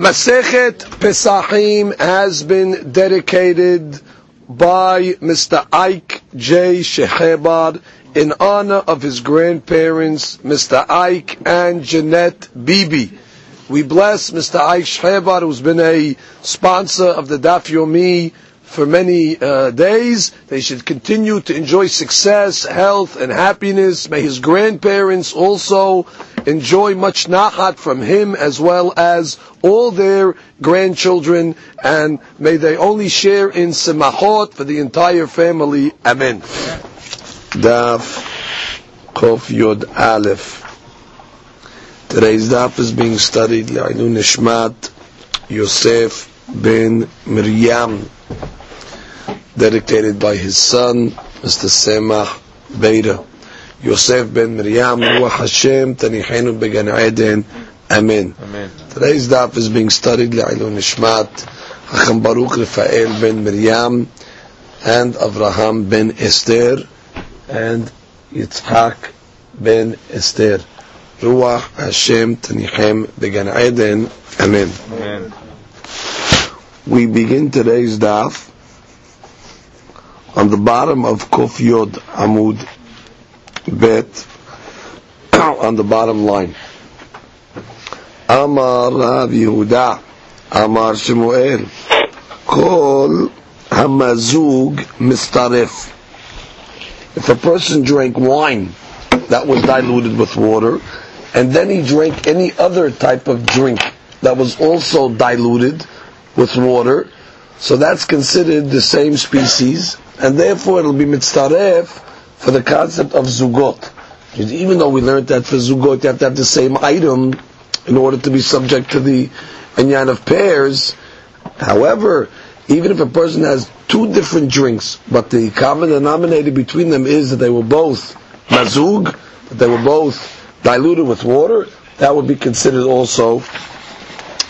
Masechet Pesachim has been dedicated by Mr. Ike J. Shehebar in honor of his grandparents, Mr. Ike and Jeanette Bibi. We bless Mr. Ike Shehebar, who's been a sponsor of the Daf Yomi for many uh, days. They should continue to enjoy success, health, and happiness. May his grandparents also enjoy much nachat from him as well as all their grandchildren, and may they only share in semachot for the entire family. Amen. Daf Kof Yod Aleph. Today's daf is being studied Le'ilun Nishmat Yosef ben Miriam dedicated by his son, Mr. Semach Beira. Yosef ben Miriam, Ruach Hashem, Tanichenu Began Eden. Amen. Amen. Today's daf is being studied Le'ilun Nishmat Hacham Baruch Rafael ben Miriam and Avraham ben Esther and Yitzhak ben Esther. Ruach Hashem Tanichem Began Eden. Amen. Amen. We begin today's daf on the bottom of Kuf Yod Amud Bet on the bottom line. Amar Rav Yehuda Amar Shemuel Kol Hamazug Mistaref If a person drank wine that was diluted with water and then he drank any other type of drink that was also diluted with water, so that's considered the same species, and therefore it'll be mitzaref for the concept of zugot. Even though we learned that for zugot you have to have the same item in order to be subject to the inyan of pairs, however, even if a person has two different drinks, but the common denominator between them is that they were both mazug, that they were both diluted with water, that would be considered also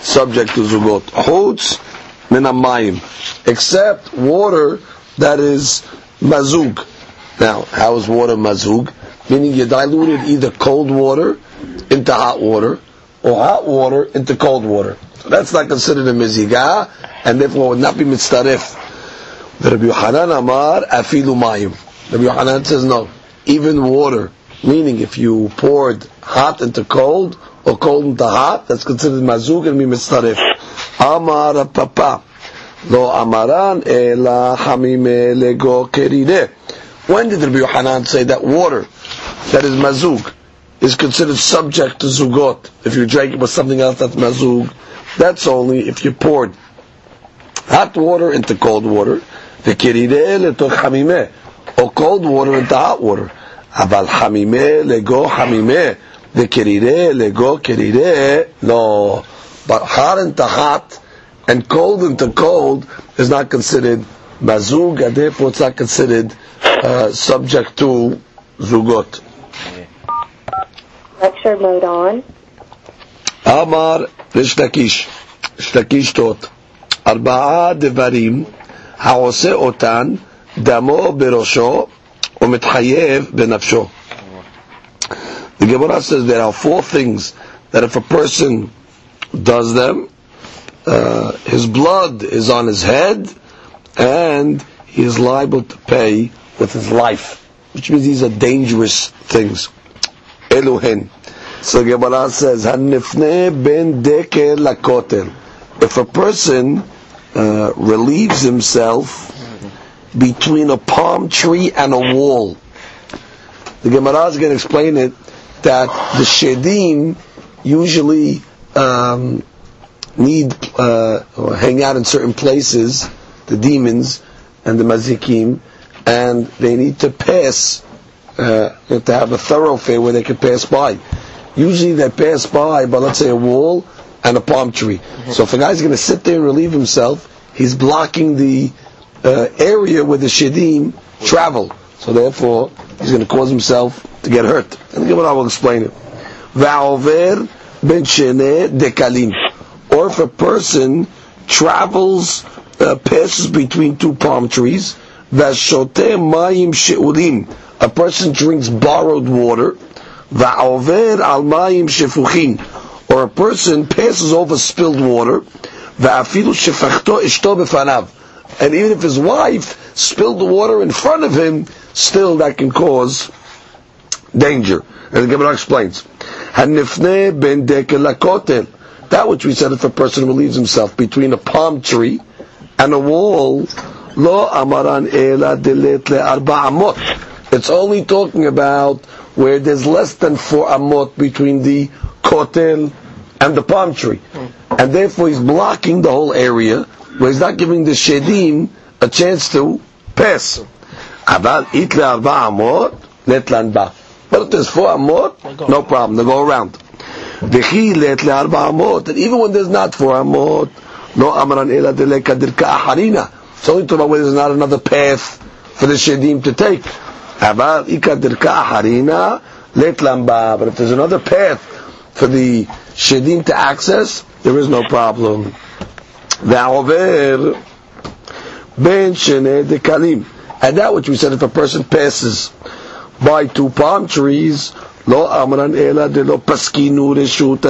subject to zugot. Chutz min hamayim, except water that is mazug. Now, how is water mazug? Meaning you diluted either cold water into hot water, or hot water into cold water. So that's not considered a mizigah, and therefore would not be mitzaref. Rabbi Yohanan Amar afilu mayim. Rabbi Yohanan says no, even water. Meaning, if you poured hot into cold or cold into hot, that's considered mazug and be mitzaref. Amar papa. Lo amaran ela hamime lego. When did Rabbi Yohanan say that water that is mazug is considered subject to zugot? If you drank it with something else that's mazug, that's only if you poured hot water into cold water, the keride letoch hamime, or cold water into hot water. אבל חמימה לגו חמימה, וכרירה לגו כרירה, no. But hot into hot, and cold into cold, is not considered mazug, and therefore it's not considered uh, subject to zugot. Lecture mode on. Amar Reish Lakish. Shtakish taught. ארבעה devarim העושה otan damo בראשו ומתחייב בנפשו. The Gemara says there are four things that if a person does them, uh, his blood is on his head and he is liable to pay with his life, which means these are dangerous things. Eluhen. So Gemara says, "Hanifne ben lakotel." If a person uh, relieves himself between a palm tree and a wall, the Gemara is going to explain it that the shedim usually um, need uh, or hang out in certain places, the demons and the mazikim, and they need to pass uh, to have a thoroughfare where they can pass by. Usually they pass by, by let's say a wall and a palm tree. So if a guy's going to sit there and relieve himself, he's blocking the uh, area where the shedim travel. So therefore, he's going to cause himself to get hurt. And the Gemara will explain it. Va'over ben dekalim. Or if a person travels, uh, passes between two palm trees, Vashote mayim she'urim. A person drinks borrowed water. Va'over al mayim shefuchim, Or a person passes over spilled water. Va'afilu shefachto ishto befanav. And even if his wife spilled the water in front of him, still that can cause danger. And the Gemara explains, "Hanifne ben dekel That which we said if a person relieves himself between a palm tree and a wall, it's only talking about where there's less than four amot between the kotel and the palm tree. And therefore he's blocking the whole area where he's not giving the shedim a chance to pass. But if there's four amot, no problem. They go around. V'chi letle arba amot. And even when there's not four amot, no amran ela deleka aharina. It's only talking about where there's not another path for the shadim to take. But if there's another path for the shadim to access, there is no problem. And that which we said, if a person passes by two palm trees, lo amran ela de lo paskinu reshu.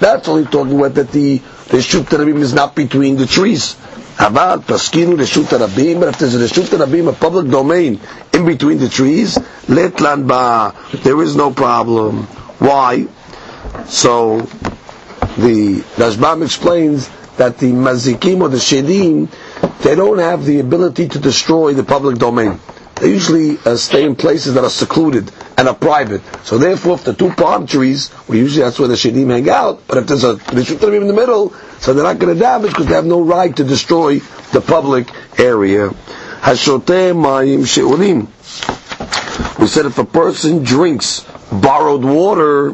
That's only talking about that the reshu tarabim is not between the trees. Aval paskinu reshut rabim. But if there's a reshut rabim, a public domain in between the trees, letlan ba, there is no problem. Why? So the Rashbam explains that the mazikim or the shedim, they don't have the ability to destroy the public domain. They usually uh, stay in places that are secluded and are private. So therefore, if the two palm trees, well, usually that's where the shedim hang out, but if there's a rishut in the middle, so they're not going to damage because they have no right to destroy the public area. Hashote mayim sheulim. We said if a person drinks borrowed water,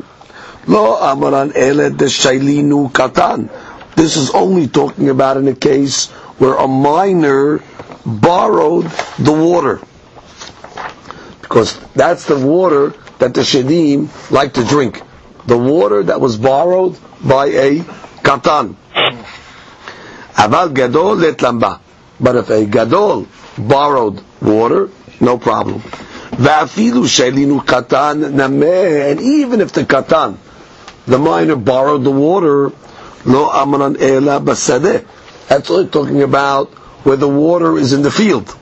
lo amaran eled shailinu katan. This is only talking about in a case where a minor borrowed the water. Because that's the water that the Shedim like to drink. The water that was borrowed by a katan. Aval gadol let lamba. But if a gadol borrowed water, no problem. Shelinu katan nameh. And even if the katan, the minor borrowed the water, lo amran ela basadeh. That's only talking about where the water is in the field.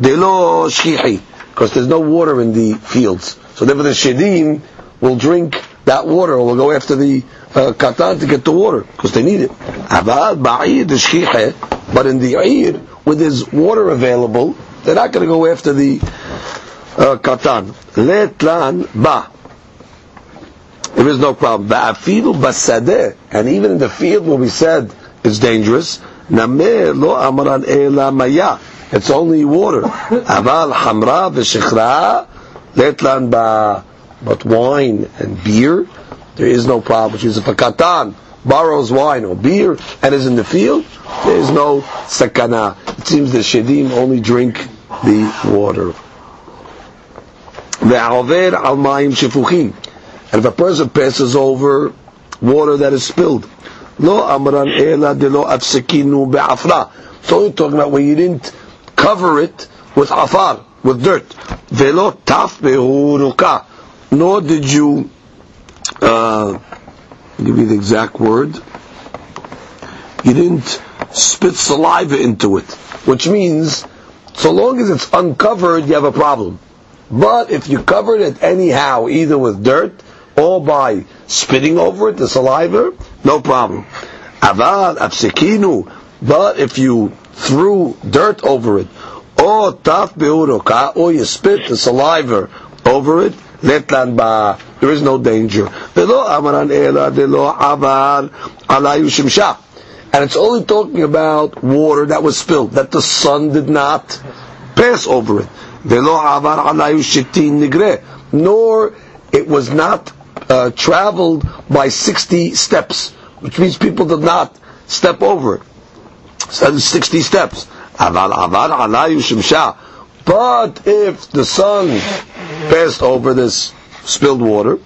Delo shchihi. Because there's no water in the fields. So therefore the shedim will drink that water or will go after the uh, katan to get the water because they need it. But in the ayir, where there's water available, they're not going to go after the uh, katan. Letlan ba. There is no problem. And even in the field where we said it's dangerous. It's only water. But wine and beer, there is no problem. If a katan borrows wine or beer and is in the field, there is no sakana. It seems the shedim only drink the water. Ve'aver al mayim shefuchim. And if a person passes over water that is spilled, lo amran ela de lo afsekinu be'afra. So only talking about when you didn't cover it with afar, with dirt. Velo taf behuruka. Nor did you, uh, give you the exact word. You didn't spit saliva into it, which means so long as it's uncovered, you have a problem. But if you covered it anyhow, either with dirt or by spitting over it, the saliva, no problem. Avad apsekinu, but if you threw dirt over it, or taf or you spit the saliva over it, there is no danger. And it's only talking about water that was spilled, that the sun did not pass over it. Nor it was not uh, traveled by 60 steps, which means people did not step over it. So 60 steps. But if the sun passed over this spilled water,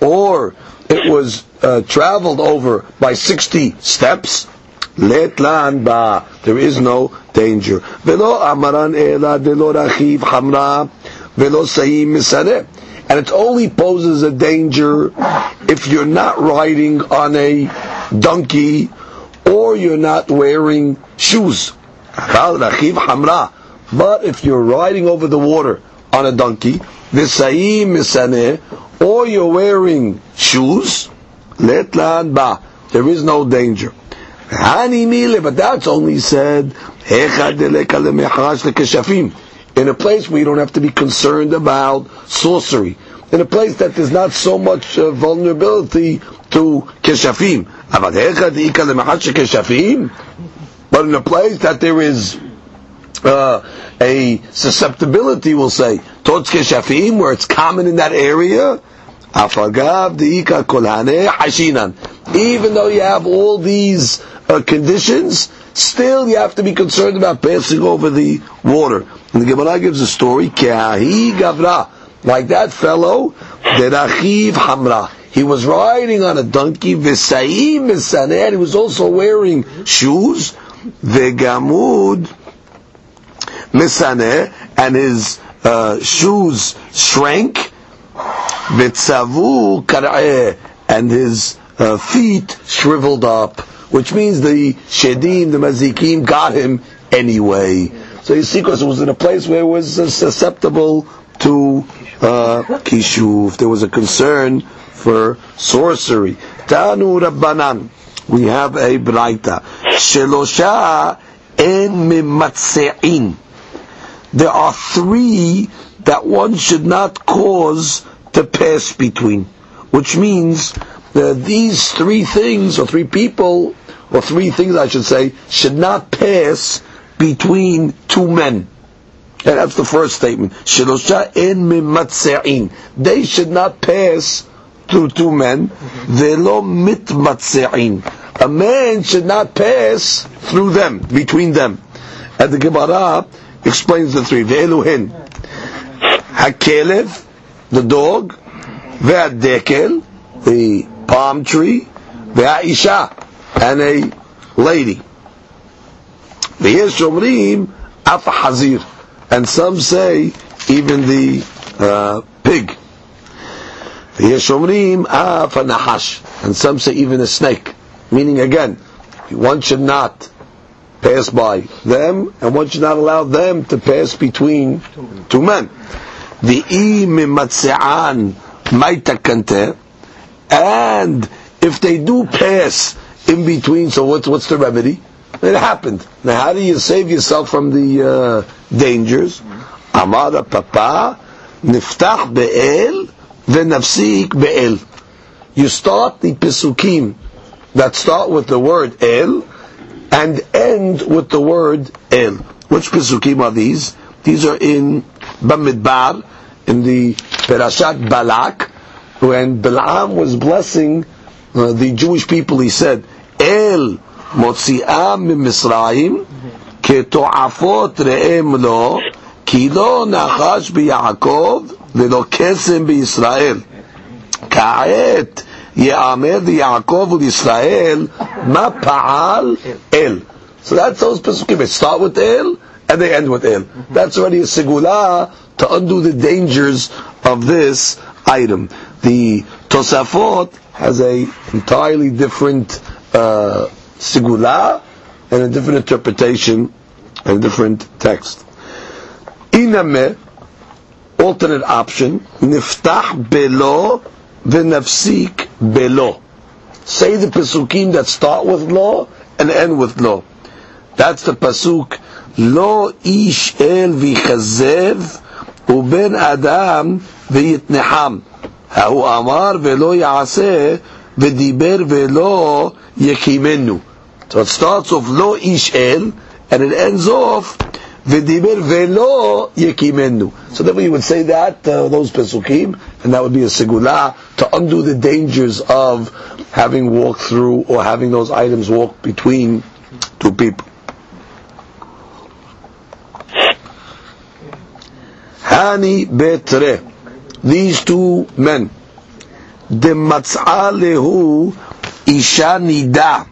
or it was uh, traveled over by 60 steps, letlan ba, there is no danger. Velo amaran rachiv hamra, velo sayim and it only poses a danger if you're not riding on a donkey or you're not wearing shoes. But if you're riding over the water on a donkey, or you're wearing shoes, letlan ba, there is no danger. But that's only said in a place where you don't have to be concerned about sorcery, in a place that there's not so much uh, vulnerability to keshafim. But in a place that there is uh, a susceptibility, we'll say, towards keshafim, where it's common in that area, even though you have all these uh, conditions, still you have to be concerned about passing over the water. And the Gemara gives a story, gavra, like that fellow, derachiv hamra. He was riding on a donkey, v'saim misaneh, he was also wearing shoes, vegamud misaneh, and his uh, shoes shrank, v'tzavu kar'eh, and his uh, feet shriveled up, which means the shedim, the mazikim, got him anyway. So you see, because it was in a place where it was uh, susceptible to uh, kishuv. There was a concern for sorcery. Tanu Rabbanan. We have a braita. Shelosha en mimatse'in. There are three that one should not cause to pass between. Which means that these three things, or three people, or three things I should say, should not pass between two men. And that's the first statement. Shelosha en mimatse'in. They should not pass through two men. Mm-hmm. Velo mitmatse'in. A man should not pass through them, between them. And the Gemara explains the three. Ve'eluhin. Hakelev, the dog. Ve'adekel, the palm tree. Ve'aisha, and a lady. Ve'yesh omrim, af and some say even the uh, pig. And some say even a snake. Meaning again, one should not pass by them, and one should not allow them to pass between two men. The and if they do pass in between, so what's what's the remedy? It happened. Now, how do you save yourself from the uh, dangers? Amar Papa, niftach be'el v'nafsik be'el. You start the pesukim that start with the word el and end with the word el. Which pesukim are these? These are in Bamidbar, in the Perashat Balak, when Balaam was blessing uh, the Jewish people. He said, El מוציאם ממצרים כתועפות ראם לו, כי לא נחש ביעקב ולא קסם בישראל. כעת Ye'amer Yaakov Israel Ma Pa'al El. So that's those Pesukim. They start with El and they end with El. That's already a segula to undo the dangers of this item. The Tosafot has a entirely different uh, segula and a different interpretation and a different text. Iname, alternate option, niftah belo v'nafsik belo. Say the pesukim that start with law and end with law. That's the pasuk. Lo ish el v'chazev uben adam v'yitneham. ההוא אמר ולא יעשה ודיבר ולא יקימנו. So it starts off lo ish el, and it ends off v'diber velo yekimenu. So then we would say that uh, those pesukim, and that would be a segula to undo the dangers of having walked through or having those items walk between two people. Hani betre, these two men, dematz'a lehu isha nida.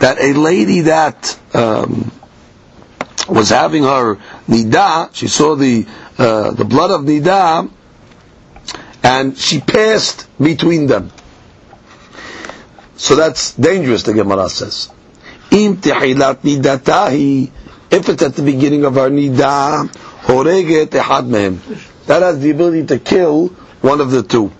That a lady that um, was having her nida, she saw the uh, the blood of nida, and she passed between them. So that's dangerous, the Gemara says. Im nidatahi, if it's at the beginning of our nidah, horeget ehad mehem. That has the ability to kill one of the two.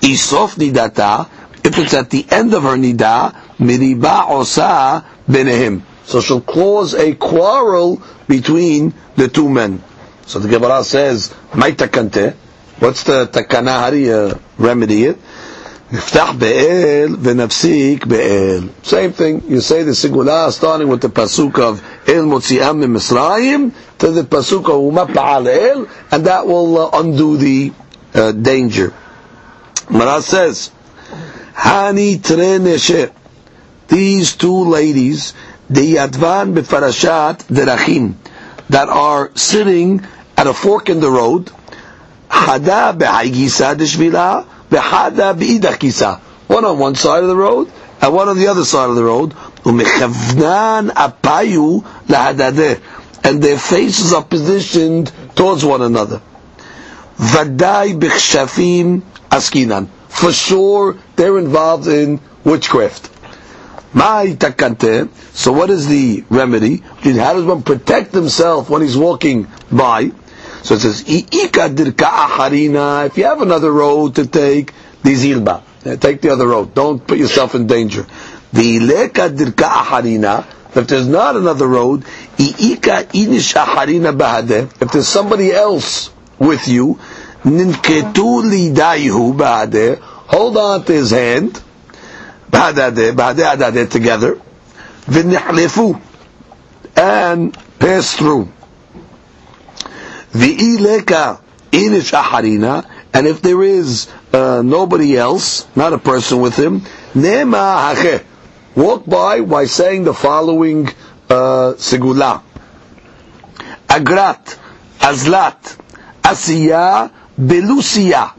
Isof nidata, if it's at the end of her nidah, miriba osa benehim. So she'll cause a quarrel between the two men. So the Gemara says, "My takante." What's the takana? How do you remedy it? Niftach be'el be'el. Same thing. You say the segula starting with the pasuk of El motzi'am Misraim to the pasuk of Umapa'al El, and that will uh, undo the uh, danger. Mara says, Hani tre These two ladies, the Yadvan befarashat derachim, that are sitting at a fork in the road, Hada be'haygisa deshvila, be'hada be'idach kisa. One on one side of the road, and one on the other side of the road. Umechavnan apayu lahadadeh. And their faces are positioned towards one another. Vadai bichshafim askinan. For sure, they're involved in witchcraft. So what is the remedy? How does one protect himself when he's walking by? So it says, If you have another road to take, dizilba. Uh, take the other road. Don't put yourself in danger. If there's not another road, if there's somebody else with you, hold on to his hand, together, and pass through. V'ileka inish aharina, and if there is uh, nobody else, not a person with him, nema hache, walk by by saying the following uh, segula. Agrat, Azlat, Asiya, Belusia.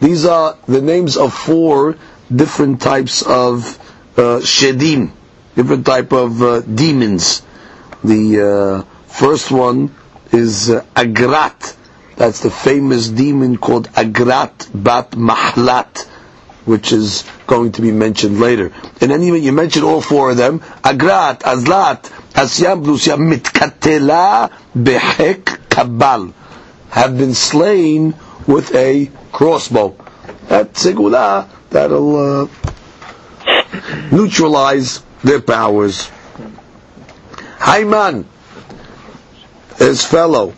These are the names of four different types of uh, shedim, different type of uh, demons. The uh, first one is uh, Agrat. That's the famous demon called Agrat Bat Mahlat, which is going to be mentioned later. And then you mentioned all four of them. Agrat, Azlat, Asyam, Blusia, Mitkatela, Behek, Kabal. Have been slain with a crossbow. That segula, that'll uh, neutralize their powers. Hayman, his fellow.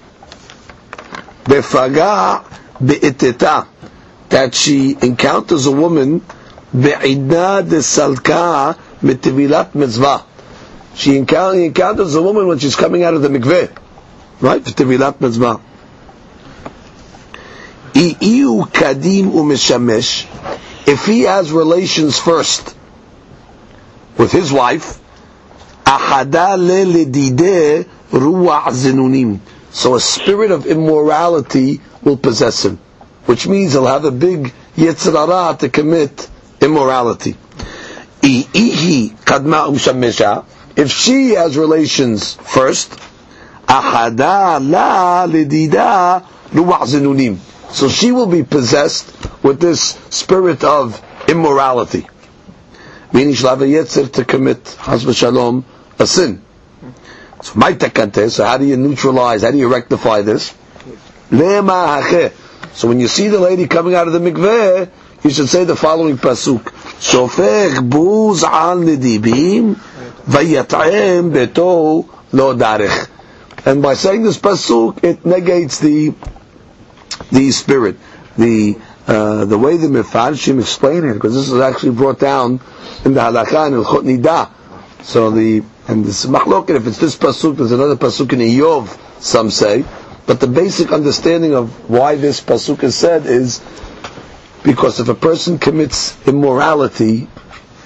Befaga be'iteta, that she encounters a woman be'idna de salka mitivilat mitzvah. She encounters a woman when she's coming out of the mikveh, right? Mitivilat mitzvah. Iu kadim umishamesh, if he has relations first with his wife, ahada le ruach zinunim. So a spirit of immorality will possess him, which means he'll have a big yetzirara to commit immorality. If she has relations first. So she will be possessed with this spirit of immorality. Meaning she'll have a yetzer to commit, shalom, a sin. So takante. So how do you neutralize? How do you rectify this? So when you see the lady coming out of the mikveh, you should say the following pasuk: Shofech buz al nidibim vayat'em beto lo darich. And by saying this pasuk, it negates the the spirit, the uh, the way the Mefarshim explain it, because this is actually brought down in the halakha and Chot Nida. So the and this machloket, if it's this pasuk, there's another pasuk in Iyov, some say. But the basic understanding of why this pasuk is said is because if a person commits immorality,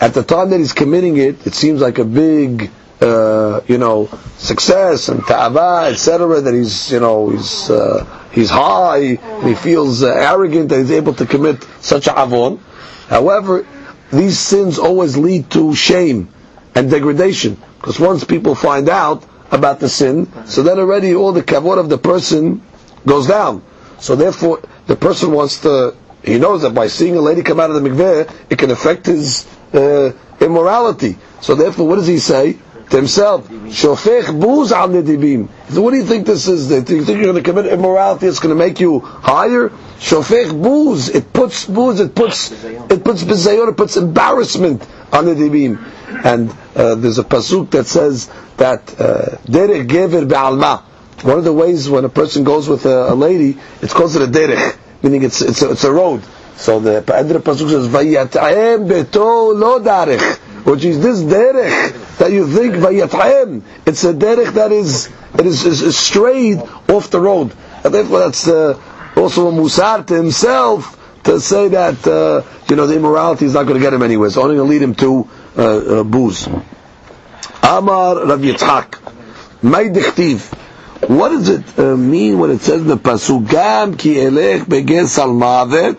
at the time that he's committing it, it seems like a big, uh, you know, success and ta'ava, etc. That he's, you know, he's uh, he's high and he feels uh, arrogant that he's able to commit such a avon. However, these sins always lead to shame and degradation. Because once people find out about the sin, so then already all the kavod of the person goes down. So therefore, the person wants to He knows that by seeing a lady come out of the mikveh, it can affect his uh, immorality. So therefore, what does he say to himself? Shofech booz al nedibim. So what do you think this is? Do you think you're going to commit immorality? It's going to make you higher? Shofech booz. It puts booze. It puts it puts bizayon. It puts embarrassment on the dibim. And uh, there's a pasuk that says that uh, derech gever be'alma. One of the ways when a person goes with a, a lady, it's called a derech, meaning it's it's a, it's a road. So the end of the pasuk says vayat'em beto lo darech, which is this derech that you think vayat'em. It's a derech that is it is, is, is strayed off the road, and therefore that's also a musar to himself to say that uh, you know the immorality is not going to get him anywhere. It's only going to lead him to uh, uh, booze. Amar Rav Yitzchak, my dichtiv. What does it uh, mean when it says in the pasuk gam ki elech beges al mavet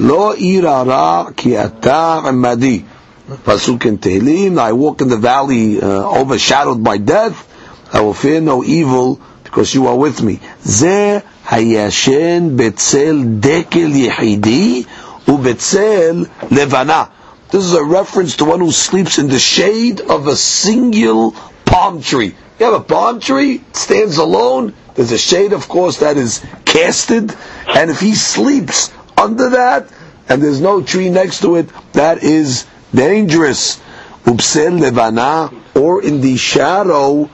lo irara ki ata amadi pasuk in Tehillim I walk in the valley uh, overshadowed by death I will fear no evil because you are with me ze hayashen betzel dekel yehidi ubetzel levana this is a reference to one who sleeps in the shade of a single palm tree you have a palm tree, it stands alone. There's a shade, of course, that is casted. And if he sleeps under that, and there's no tree next to it, that is dangerous. Upsel levana, or in the shadow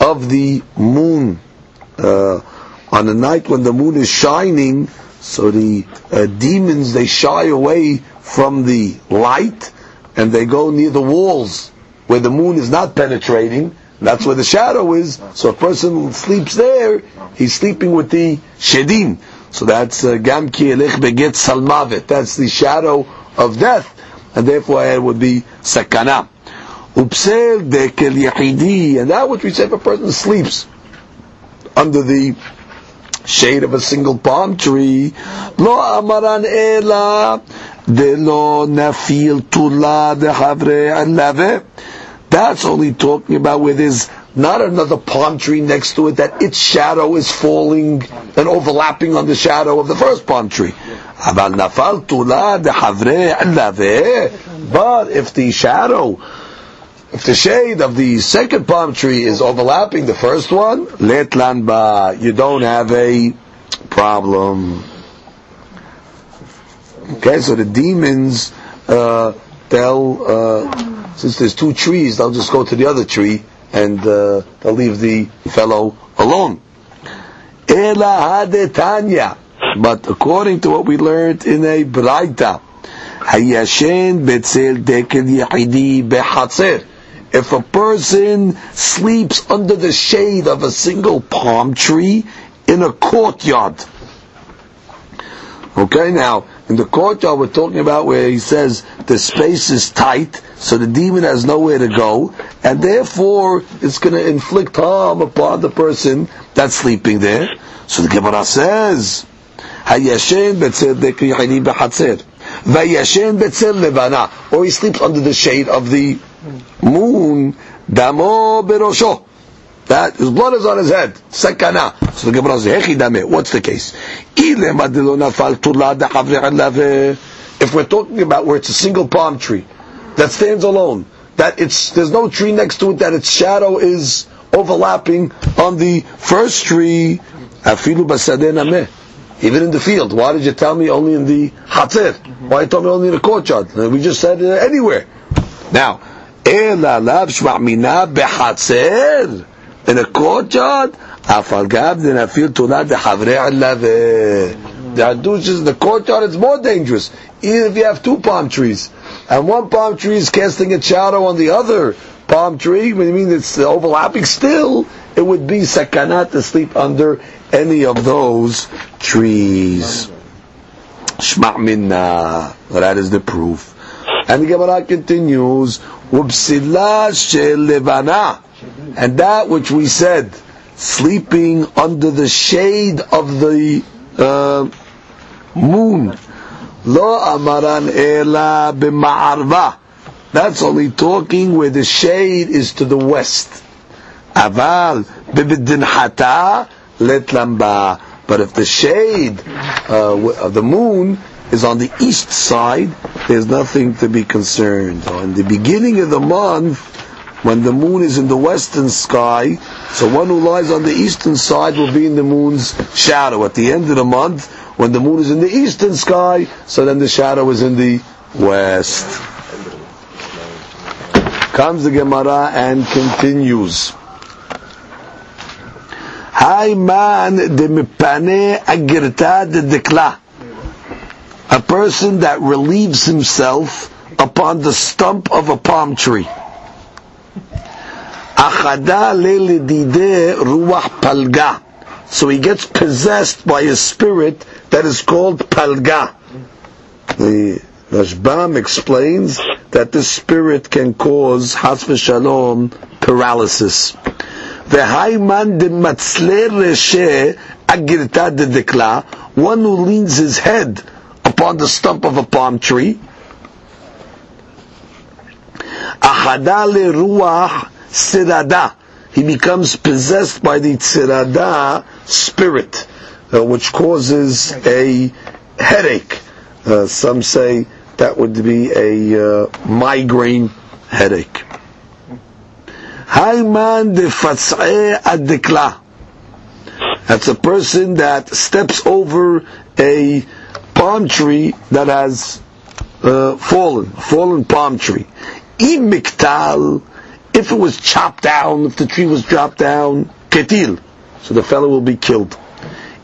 of the moon. Uh, on the night when the moon is shining, so the uh, demons, they shy away from the light, and they go near the walls where the moon is not penetrating, that's where the shadow is. So a person sleeps there, he's sleeping with the shedim. So that's uh, gam ki elech beget salmavet. That's the shadow of death, and therefore it would be sakana. Upsel dekel yachidi, and that which we say if a person sleeps under the shade of a single palm tree, lo amaran ela de lo nafil tula de havre alave. That's only talking about where there's not another palm tree next to it that its shadow is falling and overlapping on the shadow of the first palm tree. But if the shadow, if the shade of the second palm tree is overlapping the first one, let lanba, you don't have a problem. Okay, so the demons, uh, they'll, uh, since there's two trees, they'll just go to the other tree and uh, they'll leave the fellow alone. But according to what we learned in a Braita, if a person sleeps under the shade of a single palm tree in a courtyard. Okay, now in the courtyard we're talking about where he says the space is tight, so the demon has nowhere to go, and therefore it's going to inflict harm upon the person that's sleeping there. So the Gemara says, "Hayashen betzel dekiyani behatzer, vayashen betzel levana," or he sleeps under the shade of the moon, damo berosho. That his blood is on his head. Sakana. So the Gemara says, Hechi dame. What's the case? If we're talking about where it's a single palm tree that stands alone, that it's there's no tree next to it, that its shadow is overlapping on the first tree, afilu even in the field. Why did you tell me only in the hatzir? Why you told me only in the courtyard? We just said uh, anywhere. Now, ela lav shma'mina behatzer in a courtyard, afal gab then afil tunat the havre The in the courtyard it's more dangerous. Even if you have two palm trees, and one palm tree is casting a shadow on the other palm tree, when you mean it's overlapping still, it would be sakanat to sleep under any of those trees. Shma' minna. That is the proof. And the Gemara continues, "Ubsila shel levana." And that which we said, sleeping under the shade of the uh, moon, lo amaran ela b'ma'arva. That's only talking where the shade is to the west. Aval b'bidin hata let lamba. But if the shade uh, of the moon is on the east side, there's nothing to be concerned. So in the beginning of the month, when the moon is in the western sky, so one who lies on the eastern side will be in the moon's shadow. At the end of the month, when the moon is in the eastern sky, so then the shadow is in the west. Comes the Gemara and continues. Hay man de agirta de dekla. A person that relieves himself upon the stump of a palm tree. So he gets possessed by a spirit that is called palga. The Rashbam explains that this spirit can cause has v'shalom paralysis. V'hayman de matzle reshe agirta de dekla, one who leans his head upon the stump of a palm tree. Achada le ruach sirada. He becomes possessed by the sirada spirit, uh, which causes a headache. Uh, some say that would be a uh, migraine headache. Hayman de adikla. That's a person that steps over a palm tree that has uh, fallen, fallen palm tree. Imiktal, if it was chopped down, if the tree was dropped down, ketil, so the fellow will be killed.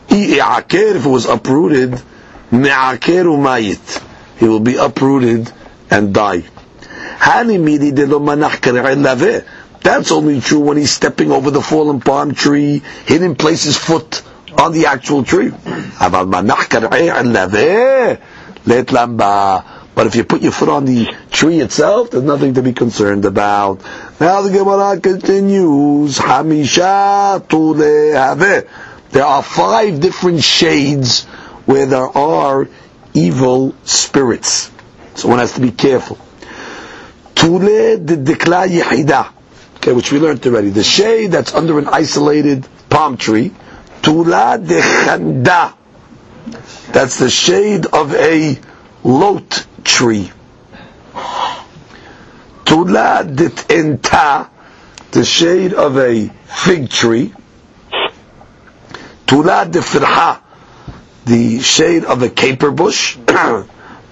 if it was uprooted, me'aker umayit, he will be uprooted and die. That's only true when he's stepping over the fallen palm tree, he didn't place his foot on the actual tree. But if you put your foot on the tree itself, there's nothing to be concerned about. Now the Gemara continues. Hamisha There are five different shades where there are evil spirits. So one has to be careful. Tule. Okay, which we learned already. The shade that's under an isolated palm tree. Tula de chanda. That's the shade of a lot tree. Tula de enta. The shade of a fig tree. Tula de firha the shade of a caper bush,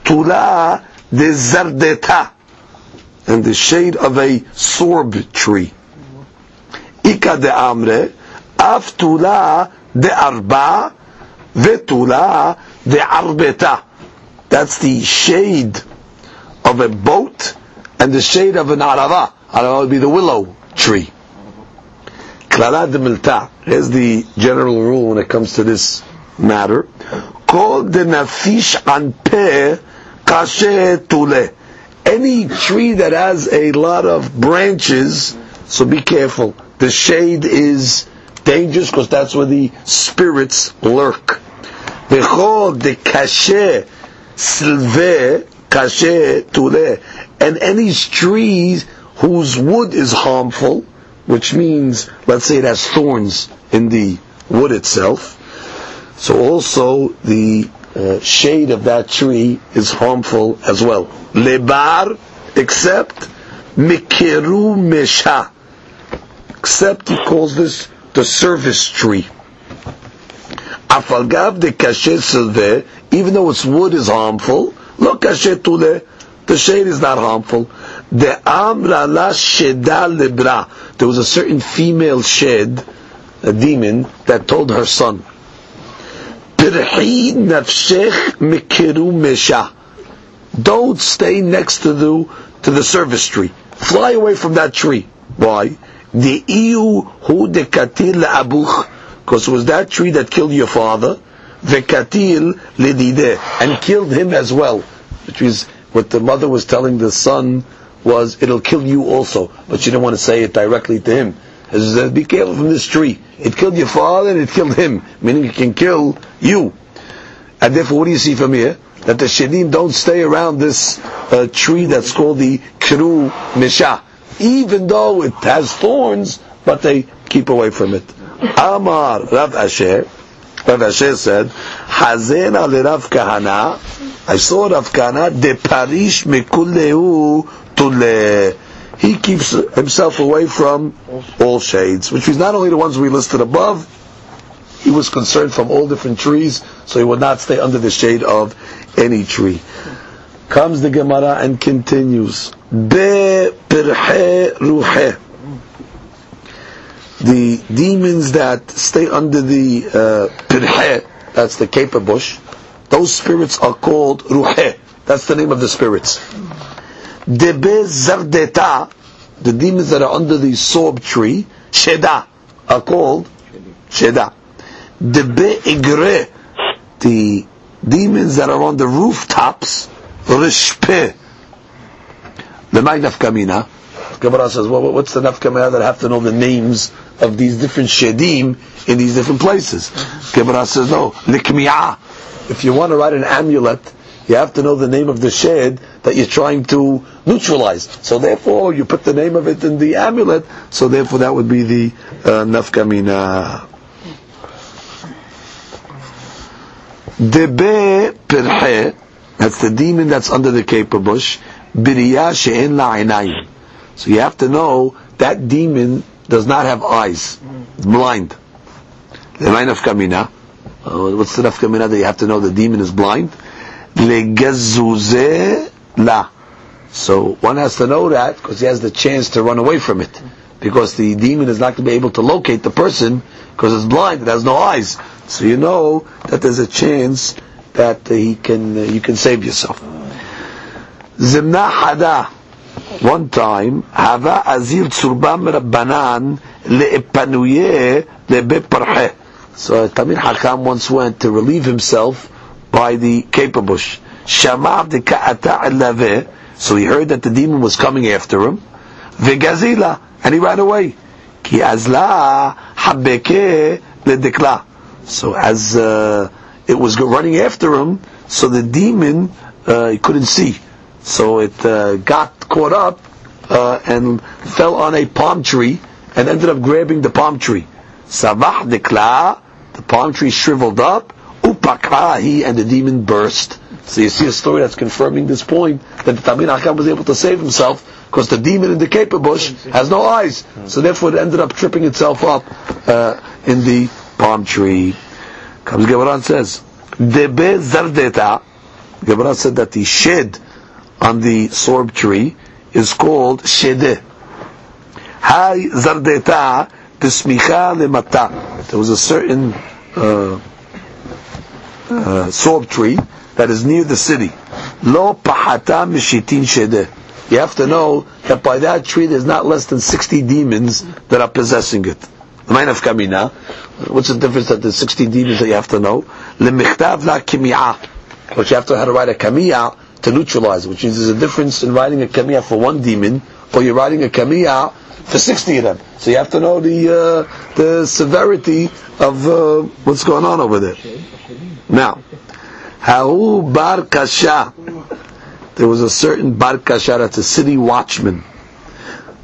tula de zardeta, and the shade of a sorb tree. Ika de amre, af de arba, vetula de arbeta. That's the shade of a boat and the shade of an arava. Arava would be the willow tree. Klala de milta. Here's the general rule when it comes to this matter. Called the nafish an pe kashe tule. Any tree that has a lot of branches, so be careful. The shade is dangerous because that's where the spirits lurk. And any trees whose wood is harmful, which means, let's say it has thorns in the wood itself, so also the uh, shade of that tree is harmful as well. Lebar, except Mikiru Mesha. Except he calls this the service tree. Afalgav de kashe silve, even though its wood is harmful, look kashe tule, the shade is not harmful. The amra la sheda lebra. There was a certain female shed, a demon, that told her son, nafshech mikiru mesha. Don't stay next to the to the service tree. Fly away from that tree. Why? The iu hu de katil abuch, because it was that tree that killed your father. The katil ledide, and killed him as well. Which is what the mother was telling the son was, it'll kill you also. But she didn't want to say it directly to him. She said, be careful from this tree. It killed your father and it killed him. Meaning it can kill you. And therefore, what do you see from here? That the shedim don't stay around this uh, tree that's called the Kru Misha. Even though it has thorns, but they keep away from it. Amar Rav Ashi, Rav Ashi said, Hazena le Rav Kahana, I saw Rav Kahana de parish mikuleu tule. He keeps himself away from all shades, which is not only the ones we listed above. He was concerned from all different trees, so he would not stay under the shade of any tree. Comes the Gemara and continues. The demons that stay under the uh, that's the caper bush, those spirits are called ruhe. That's the name of the spirits. Debe zardeta, the demons that are under the sorb tree, sheda, are called sheda. Debe igre, the demons that are on the rooftops, rishpe. The magnaf kamina. Gemara says, well, what's the nafkamina that I have to know the names of these different shedim in these different places? Gemara says, no, likmi'ah if you want to write an amulet, you have to know the name of the shed that you're trying to neutralize. So therefore, you put the name of it in the amulet. So therefore, that would be the uh, nafkamina. Debe perhe, that's the demon that's under the caper bush. Biriya she'en la'inayim. So you have to know that demon does not have eyes. It's blind. The nafkamina. Uh, what's the nafka that you have to know the demon is blind? la. So one has to know that because he has the chance to run away from it. Because the demon is not going to be able to locate the person because it's blind, it has no eyes. So you know that there's a chance that he can uh, you can save yourself. Zimna hada. One time, hava azir tsurbam rabbanan le'epanuye le'be parhe. So Tamir Hakam once went to relieve himself by the caper bush. Shamav de ka'ata So he heard that the demon was coming after him. Vegazila, and he ran away. Ki azla habeke ledekla. So as uh, it was running after him, so the demon uh, he couldn't see. So it uh, got caught up uh, and fell on a palm tree and ended up grabbing the palm tree. Sabah dekla, the palm tree shriveled up, upakrahi, and the demon burst. So you see a story that's confirming this point that the Tamir Hakam was able to save himself because the demon in the caper bush has no eyes. So therefore it ended up tripping itself up uh, in the palm tree. Comes Gemara and says, Debe zardeta. Gemara said that he shed on the sorb tree is called shede. Hai zardeta Tismicha lemata. There was a certain uh, uh, sorb tree that is near the city. Lo pahata mishitin shede. You have to know that by that tree there's not less than 60 demons that are possessing it. of kamina. What's the difference that there's 60 demons that you have to know? Lemichtav la kimi'ah. But you have to know how to write a kamiyah to neutralize, which means there's a difference in writing a kamiyah for one demon, or you're writing a kamiyah for 60 of them. So you have to know the uh, the severity of uh, what's going on over there. Now, Hau Bar Kasha. There was a certain Bar Kasha that's a city watchman.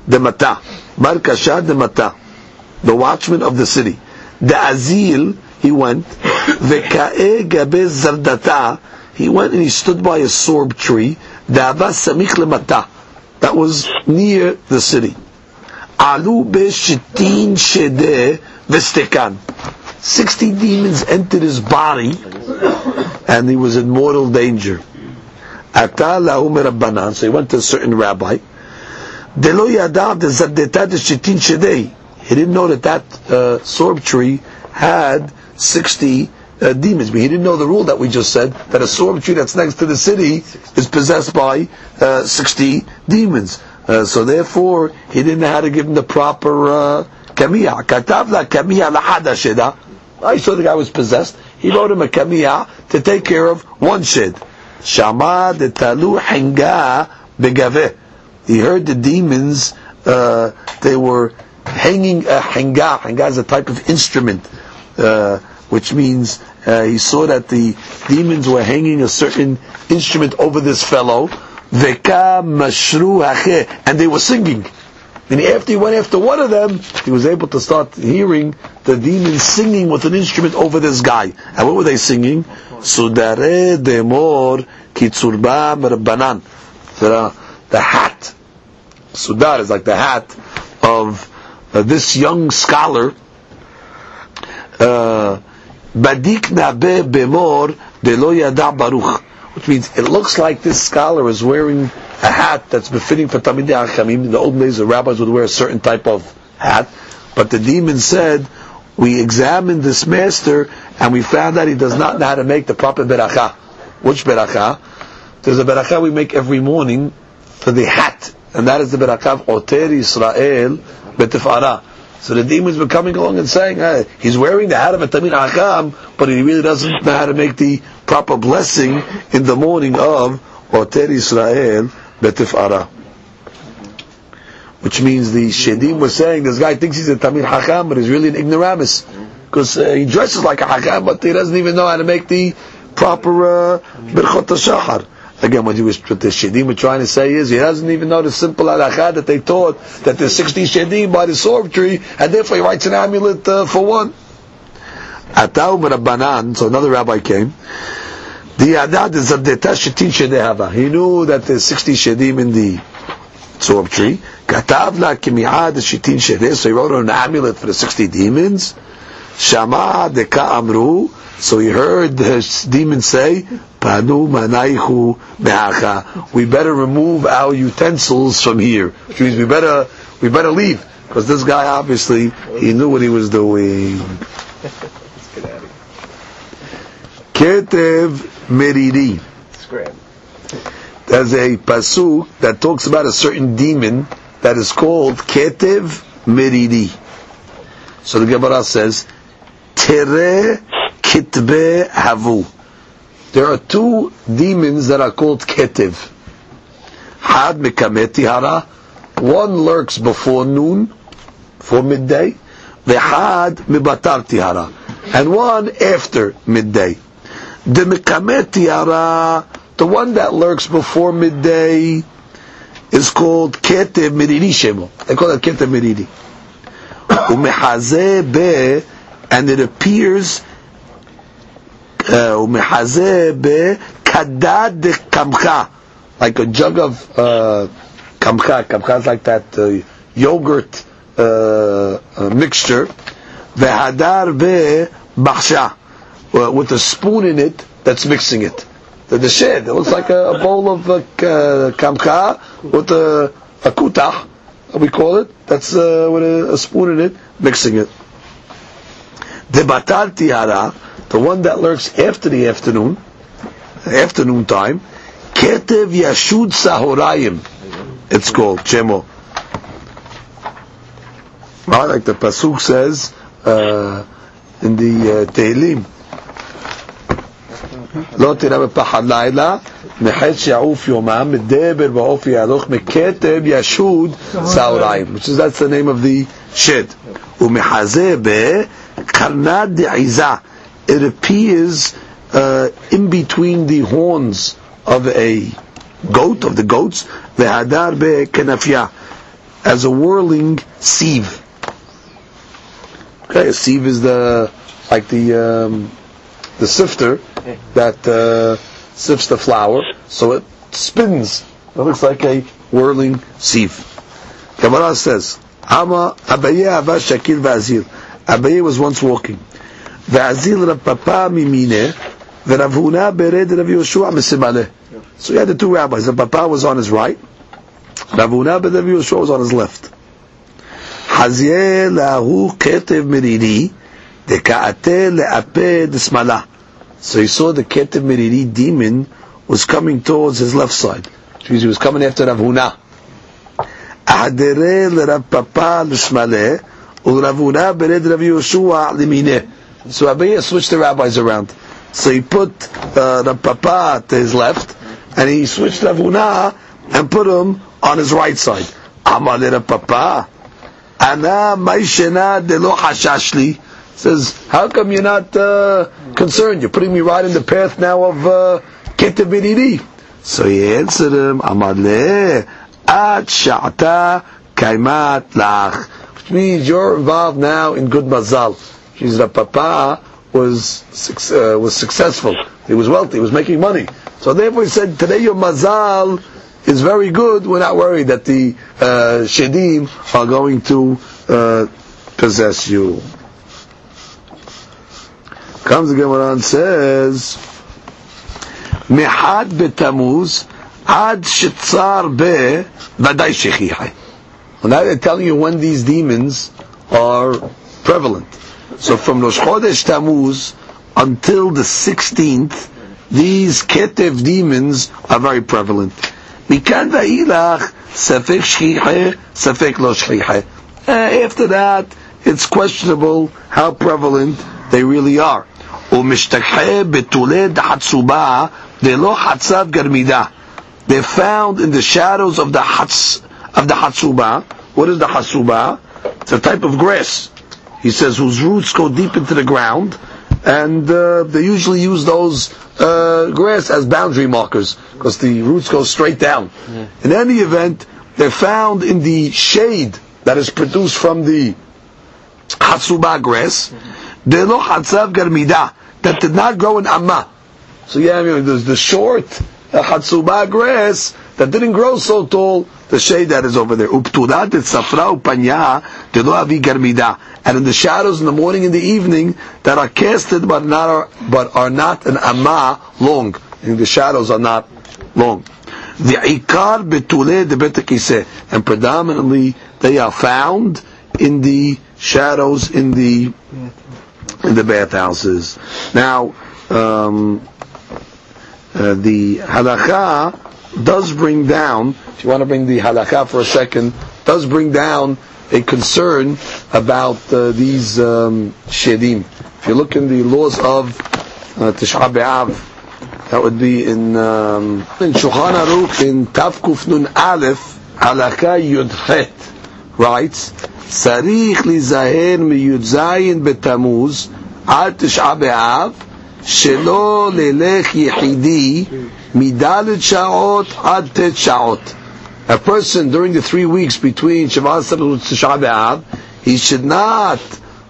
The Mata. Bar Kasha the Mata. The watchman of the city. The Azil, he went. Veka'e Gabe Zardata. He went and he stood by a sorb tree. That was near the city. Alu beshitin shede. Sixty demons entered his body, and he was in mortal danger. Ata lahum So he went to a certain rabbi. Shede. He didn't know that that uh, sorb tree had sixty uh, demons. But he didn't know the rule that we just said that a sorb tree that's next to the city is possessed by uh, sixty demons. Uh, so therefore, he didn't know how to give him the proper uh, kamiyah. Katav la kamiyah lahada. I saw the guy was possessed. He wrote him a kamiyah to take care of one shed. Shama de talu hanga begave. He heard the demons. Uh, they were hanging a hanga. Hanga is a type of instrument, uh, which means uh, he saw that the demons were hanging a certain instrument over this fellow and they were singing. And after he went after one of them, he was able to start hearing the demons singing with an instrument over this guy. And what were they singing? Sudare demor kitsurba merbanan. The, the hat. Sudar is like the hat of uh, this young scholar. Uh, Badik nabe bemor delo yada baruch. Which means it looks like this scholar is wearing a hat that's befitting for Talmidei Achamim. In the old days, the rabbis would wear a certain type of hat. But the demon said, we examined this master and we found out he does not know how to make the proper beracha. Which beracha? There's a beracha we make every morning for the hat. And that is the beracha of Oter Yisrael betifara. So the demons were coming along and saying, hey, he's wearing the hat of a Tamid Hakam, but he really doesn't know how to make the proper blessing in the morning of Oter Israel Betifara. Which means the Shedim was saying, this guy thinks he's a Tamid Hakam, but he's really an ignoramus. Because uh, he dresses like a Hakam, but he doesn't even know how to make the proper uh, Birchot Shahar. Again, what, he was, what the Shedim were trying to say is, he doesn't even know the simple halakha that they taught, that there's 60 Shedim by the sorb tree, and therefore he writes an amulet uh, for one. Atau Rabbanan, so another rabbi came. He knew that there's 60 shedim in the sorb tree. So he wrote an amulet for the 60 demons. Shama deka amru, so he heard the demon say, Panu manaihu me'acha. We better remove our utensils from here. Which means we better, we better leave. Because this guy obviously, he knew what he was doing. Ketev Meriri. There's a pasuk that talks about a certain demon that is called Ketev Meriri. So the Gemara says, Tere Kitbe Havu. There are two demons that are called Ketev. Had Mekameti Hara. One lurks before noon, for midday. The Had Mibatar Tihara. And one after midday. The Mekamet Hara, the one that lurks before midday, is called Ketev Meriri Shemo. They call it Ketev Meriri. Umehazeh be, and it appears kamcha, like a jug of uh, kamcha. Kamcha is like that uh, yogurt uh, uh, mixture. Vehadar be bachsha uh, with a spoon in it that's mixing it. The, the shed, it looks like a, a bowl of uh, kamka with a, a kutah, we call it. That's uh, with a, a, spoon in it, mixing it. The batal tiara, the one that lurks after the afternoon, afternoon time, ketev yashud sahorayim, it's called, chemo. Right, like the pasuk says uh, in the uh, Tehillim, לא תראה בפחד לילה, מחץ שיעוף יומם, מדבר באופי יהלוך, מכתב ישוד צהריים, which is that's the name of the shed. ומחזה Karnad de'izah. It appears uh, in between the horns of a goat, of the goats, the Hadar be Kenafia, as a whirling sieve. Okay, a sieve is the, like the, um, the sifter that uh, sifts the flour, so it spins. It looks like a whirling sieve. Gemara says, "Ama abaye ava shakil Vazir." Abaye was once walking. Vazil Rav Papa Mimine, Rav Huna Bered Rav. So he had the two rabbis. Rav Papa was on his right. Rav Huna Bered Rav was on his left. Haziel Lahu Ketev Meriri, Deka'ate Le'ape Desmala. So he saw the Ketev Meriri demon was coming towards his left side. He was coming after Rav Huna. So Abaye switched the rabbis around. So he put uh, Rav Papa to his left, and he switched Rav Huna and put him on his right side. Amar Rav Papa, Ana Maishena de lo hashashli says, how come you're not uh, concerned? You're putting me right in the path now of uh, Ketev So he answered him, Amar le, at sha'ata Kaimat lach means you're involved now in good mazal. She's the papa was uh, was successful. He was wealthy. He was making money. So therefore, he said, today your mazal is very good. We're not worried that the uh, shedim are going to uh, possess you. Comes the Gemara and says, "Mehad betamuz ad shitzar be vaday shechihai." שכיחה. Now they're telling you when these demons are prevalent. So from Rosh Chodesh Tammuz until the 16th, these Ketev demons are very prevalent. מכאן ואילך ספק שכיחה, ספק לא שכיחה. After that, it's questionable how prevalent they really are. ומשתכחה בתולד חצובה דלא חצב גרמידה. They're found in the shadows of the hatz, of the hatsuba. What is the hatsuba? It's a type of grass. He says whose roots go deep into the ground, and uh, they usually use those uh, grass as boundary markers because the roots go straight down. Yeah. In any event, they're found in the shade that is produced from the hatsuba grass. Delo hatzav garmida that did not grow in amma. So yeah, I mean, there's the short uh, hatsuba grass that didn't grow so tall. The shade that is over there. Uptudat safra upanya delo avi garmida. And in the shadows in the morning and the evening that are casted but not are, but are not an amma long. And the shadows are not long. The ikar betule de and predominantly they are found in the shadows in the in the bathhouses. Now, um, uh, the halakha does bring down. If you want to bring the halakha for a second, does bring down a concern about uh, these um, shedim. If you look in the laws of uh, Tisha B'Av, that would be in um, in Shulchan Aruch in Tavkuf Nun Aleph Halakha Yudchet writes צריך להיזהר מי"ז בתמוז עד תשעה באב שלא ללך יחידי Midalit Sha'ot Ad Sha'ot. A person during the three weeks between Shavuot and Tisha B'Av, he should not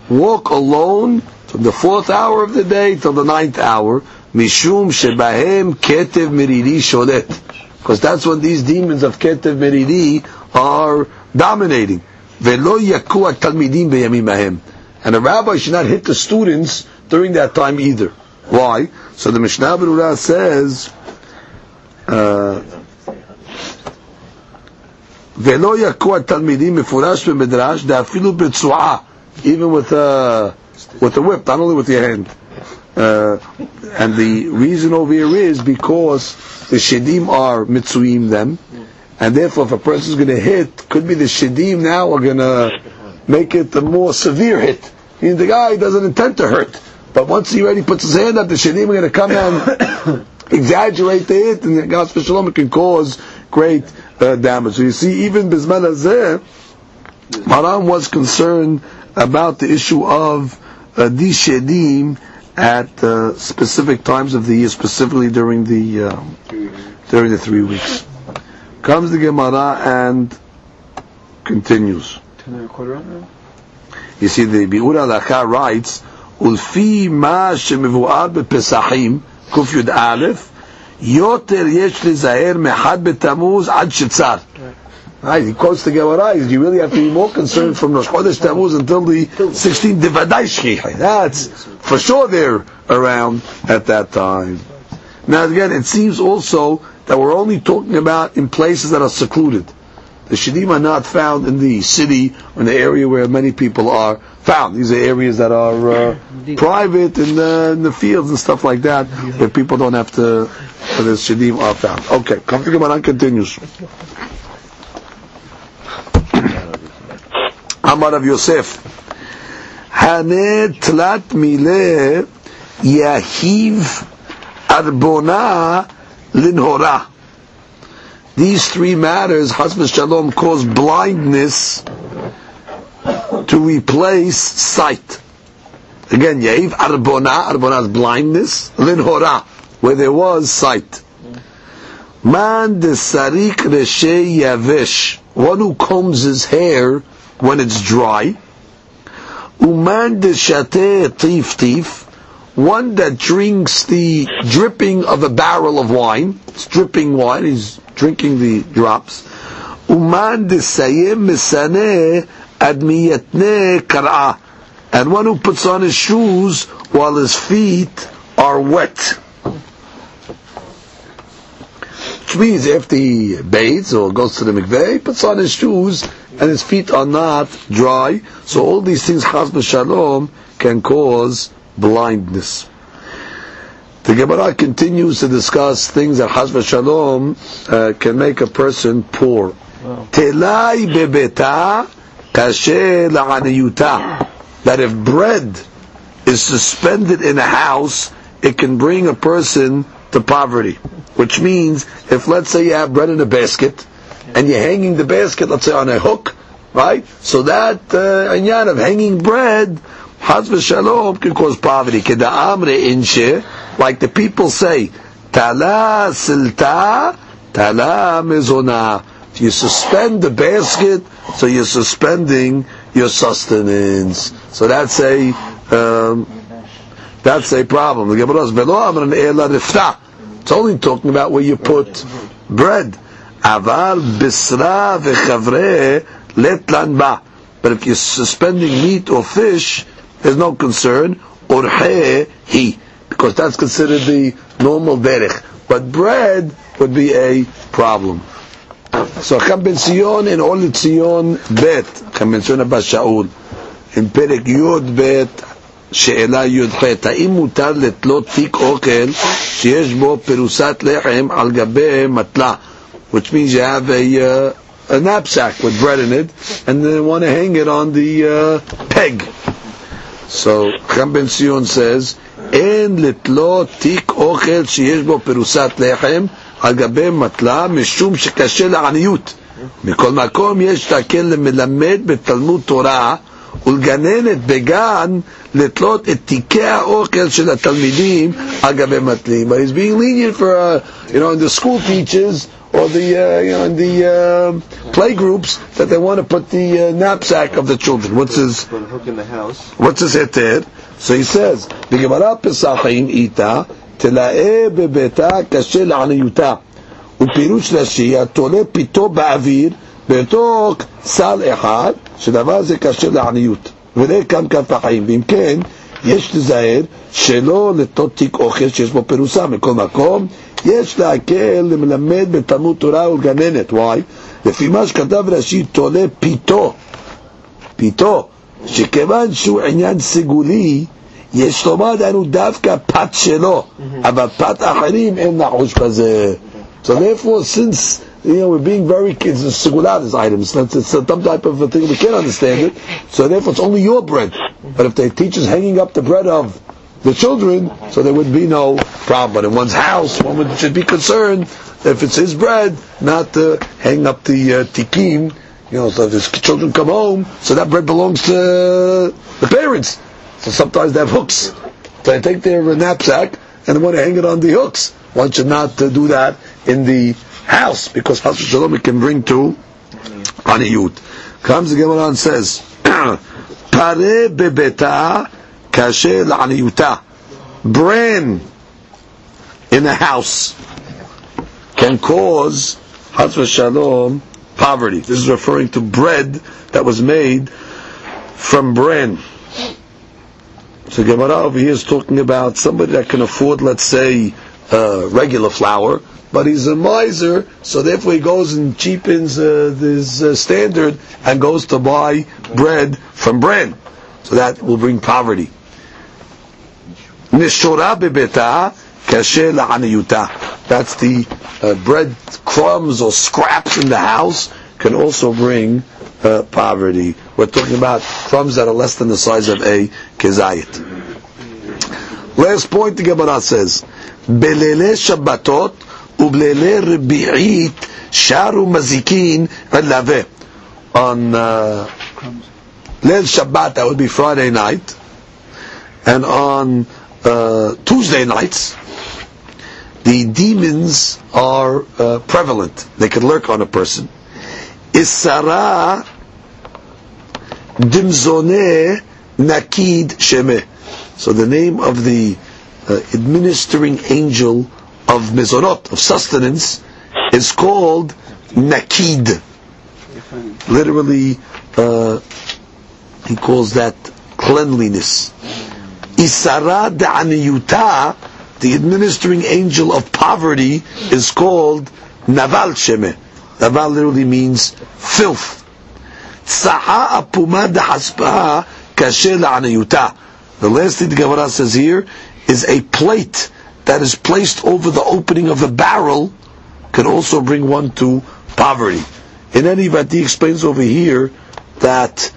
walk alone from the fourth hour of the day till the ninth hour. Mishum Shebahem Ketev Meriri Shodet. Because that's when these demons of Ketev Meriri are dominating. Velo yakua Talmidim be'yamimahem, And a rabbi should not hit the students during that time either. Why? So the Mishnah Berurah says, ולא יקוע תלמידים מפורש במדרש, דאפילו בצועה, even with a, with a whip, not only with your hand. Uh, and the reason over here is because the shedim are mitzuim them, and therefore if a person is going to hit, could be the shedim now are going to make it a more severe hit. Meaning the guy doesn't intend to hurt, but once he already puts his hand up, the shedim are going to come and exaggerate the hit, and chas v'shalom can cause great uh, damage. So you see, even Bisman Hazeh, Maran was concerned about the issue of uh, these shedim at uh, specific times of the year, specifically during the uh, during the three weeks. Comes the Gemara and continues. You see, the Bi'ur al writes, "Ulfi ma shemivuad bepesachim קוף י"א, יותר יש לזהר מחד בתמוז עד שצר. Right, he quotes the Gemara. You really have to be more concerned from Rosh Chodesh Tammuz until the 16th Devadai Shchicha. That's for sure they're around at that time. Now again, it seems also that we're only talking about in places that are secluded. The Shadim are not found in the city or in the area where many people are found. These are areas that are uh, private in the, in the, fields and stuff like that, where people don't have to, where the Shadim are found. Okay, come to Gemara continues. Amar Rav Yosef. Hane tlat mile yahiv arbona linhora these three matters, chas v'shalom, cause blindness to replace sight. Again, Yahiv Arbona, Arbona is blindness, Linhora, where there was sight. Man de sarik reshe yavesh, one who combs his hair when it's dry. Uman de shate tif tif, one that drinks the dripping of a barrel of wine. It's dripping wine, he's drinking the drops. Uman de sayim misane admiyatne kar'a, and one who puts on his shoes while his feet are wet. Which means after he bathes or goes to the mikveh, he puts on his shoes and his feet are not dry. So all these things, chas v'shalom, can cause blindness. The Gemara continues to discuss things that chas v'shalom uh, can make a person poor. Telai bebeta That if bread is suspended in a house, it can bring a person to poverty. Which means, if let's say you have bread in a basket, and you're hanging the basket, let's say on a hook, right? So that uh, of hanging bread, chas v'shalom can cause poverty. Like the people say, Tala silta, tala mezona. If you suspend the basket, so you're suspending your sustenance. So that's a um, that's a problem. The. It's only talking about where you put bread. But if you're suspending meat or fish, there's no concern. Orhe he, because that's considered the normal derech. But bread would be a problem. So Cham ben Sion in Ol Tzion Bet, Cham ben Sion Abba Shaul, in Perek Yud Bet, שאלה י"ח, האם מותר לתלות תיק אוכל שיש בו פרוסת לחם על גבי מטלה? Which means you have a, uh, a knapsack with bread in it, and then want to hang it on the uh, peg. So, Cham Ben Sion says, אין לתלות תיק אוכל שיש בו פרוסת לחם על גבי מטלה, משום שקשה לעניות. מכל מקום יש להקל למלמד בתלמוד תורה ולגננת בגן לתלות את תיקי האוכל של התלמידים על גבי מטלים. But he's being lenient for, uh, you know, in the school teachers or the, uh, you know, in the uh, play groups that they want to put the uh, knapsack of the children. What's his, Put a hook in the house. what's his heter? So he says, בגמרא פסחים איתה, תלאה בביתה קשה לעניותה. ופירוש רש"י, התולה פיתו באוויר בתוך סל אחד, שדבר זה קשה לעניות. וראה כאן כף החיים. ואם כן, יש לזהר שלא לתות תיק אוכל שיש בו פירוסה מכל מקום, יש להקל למלמד בתלמוד תורה ולגננת. וואי? לפי מה שכתב רש"י, תולה פיתו. פיתו. שכיוון שהוא עניין סגולי, יש לומר לנו דווקא פת שלו, אבל פת אחרים אין נחוש בזה. So therefore, since you know we're being very kids, it's segulatis items, it's, it's some type of a thing we can't understand it. So therefore, it's only your bread. But if the teacher's hanging up the bread of the children, so there would be no problem. But in one's house, one would, should be concerned if it's his bread, not to hang up the uh, tikim. You know, so if his children come home, so that bread belongs to the parents. So sometimes they have hooks. So they take their knapsack and they want to hang it on the hooks. One should not uh, do that in the house because Chas Shalom it can bring to aniyut. Comes the Gemara and says, Pare bebeta kashe la'aniyuta. Bran in a house can cause Chas Shalom poverty. This is referring to bread that was made from bran. So Gemara over here is talking about somebody that can afford, let's say, uh, regular flour, but he's a miser, so therefore he goes and cheapens uh, this uh, standard and goes to buy bread from bran. So that will bring poverty. That's the uh, bread crumbs or scraps in the house can also bring uh, poverty. We're talking about crumbs that are less than the size of a kezayit. Last point the Gemara says, Belele Shabbatot ublele Rebi'it Sharu Mazikin Alave. On uh, Leil Shabbat, that would be Friday night, and on uh, Tuesday nights, the demons are uh, prevalent. They can lurk on a person. Isara dimzone nakid shemeh. So the name of the uh, administering angel of mezonot, of sustenance, is called nakid. Literally, uh, he calls that cleanliness. Isara da'aniyuta, the administering angel of poverty, is called naval sheme. Naval literally means filth. The last thing the Gemara says here is a plate that is placed over the opening of the barrel can also bring one to poverty. In any event, he explains over here that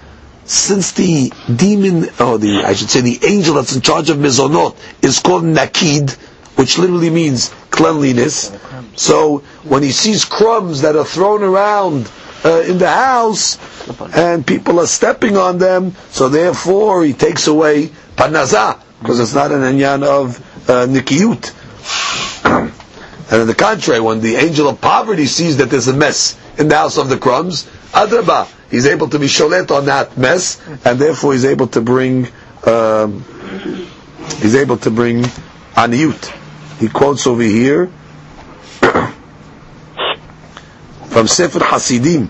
since the demon, or the, I should say the angel that's in charge of mizonot is called nakid, which literally means cleanliness. So when he sees crumbs that are thrown around uh, in the house and people are stepping on them, so therefore he takes away parnasa because it's not an anyan of uh, nikiyut. and on the contrary, when the angel of poverty sees that there's a mess in the house of the crumbs, adraba, he's able to be sholet on that mess, and therefore he's able to bring um, he's able to bring aniyut. He quotes over here from Sefer Hasidim.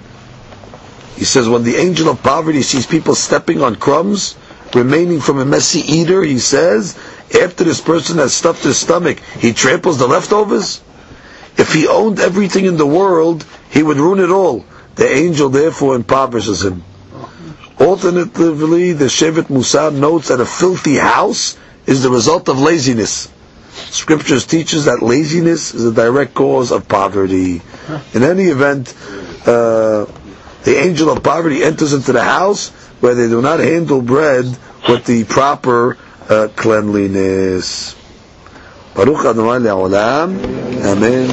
He says, when the angel of poverty sees people stepping on crumbs, remaining from a messy eater, he says, after this person has stuffed his stomach, he tramples the leftovers? If he owned everything in the world, he would ruin it all. The angel therefore impoverishes him. Alternatively, the Shevet Musar notes that a filthy house is the result of laziness. Scriptures teaches that laziness is a direct cause of poverty. In any event, uh, the angel of poverty enters into the house where they do not handle bread with the proper uh, cleanliness. Baruch Adonai Le'olam. Amen.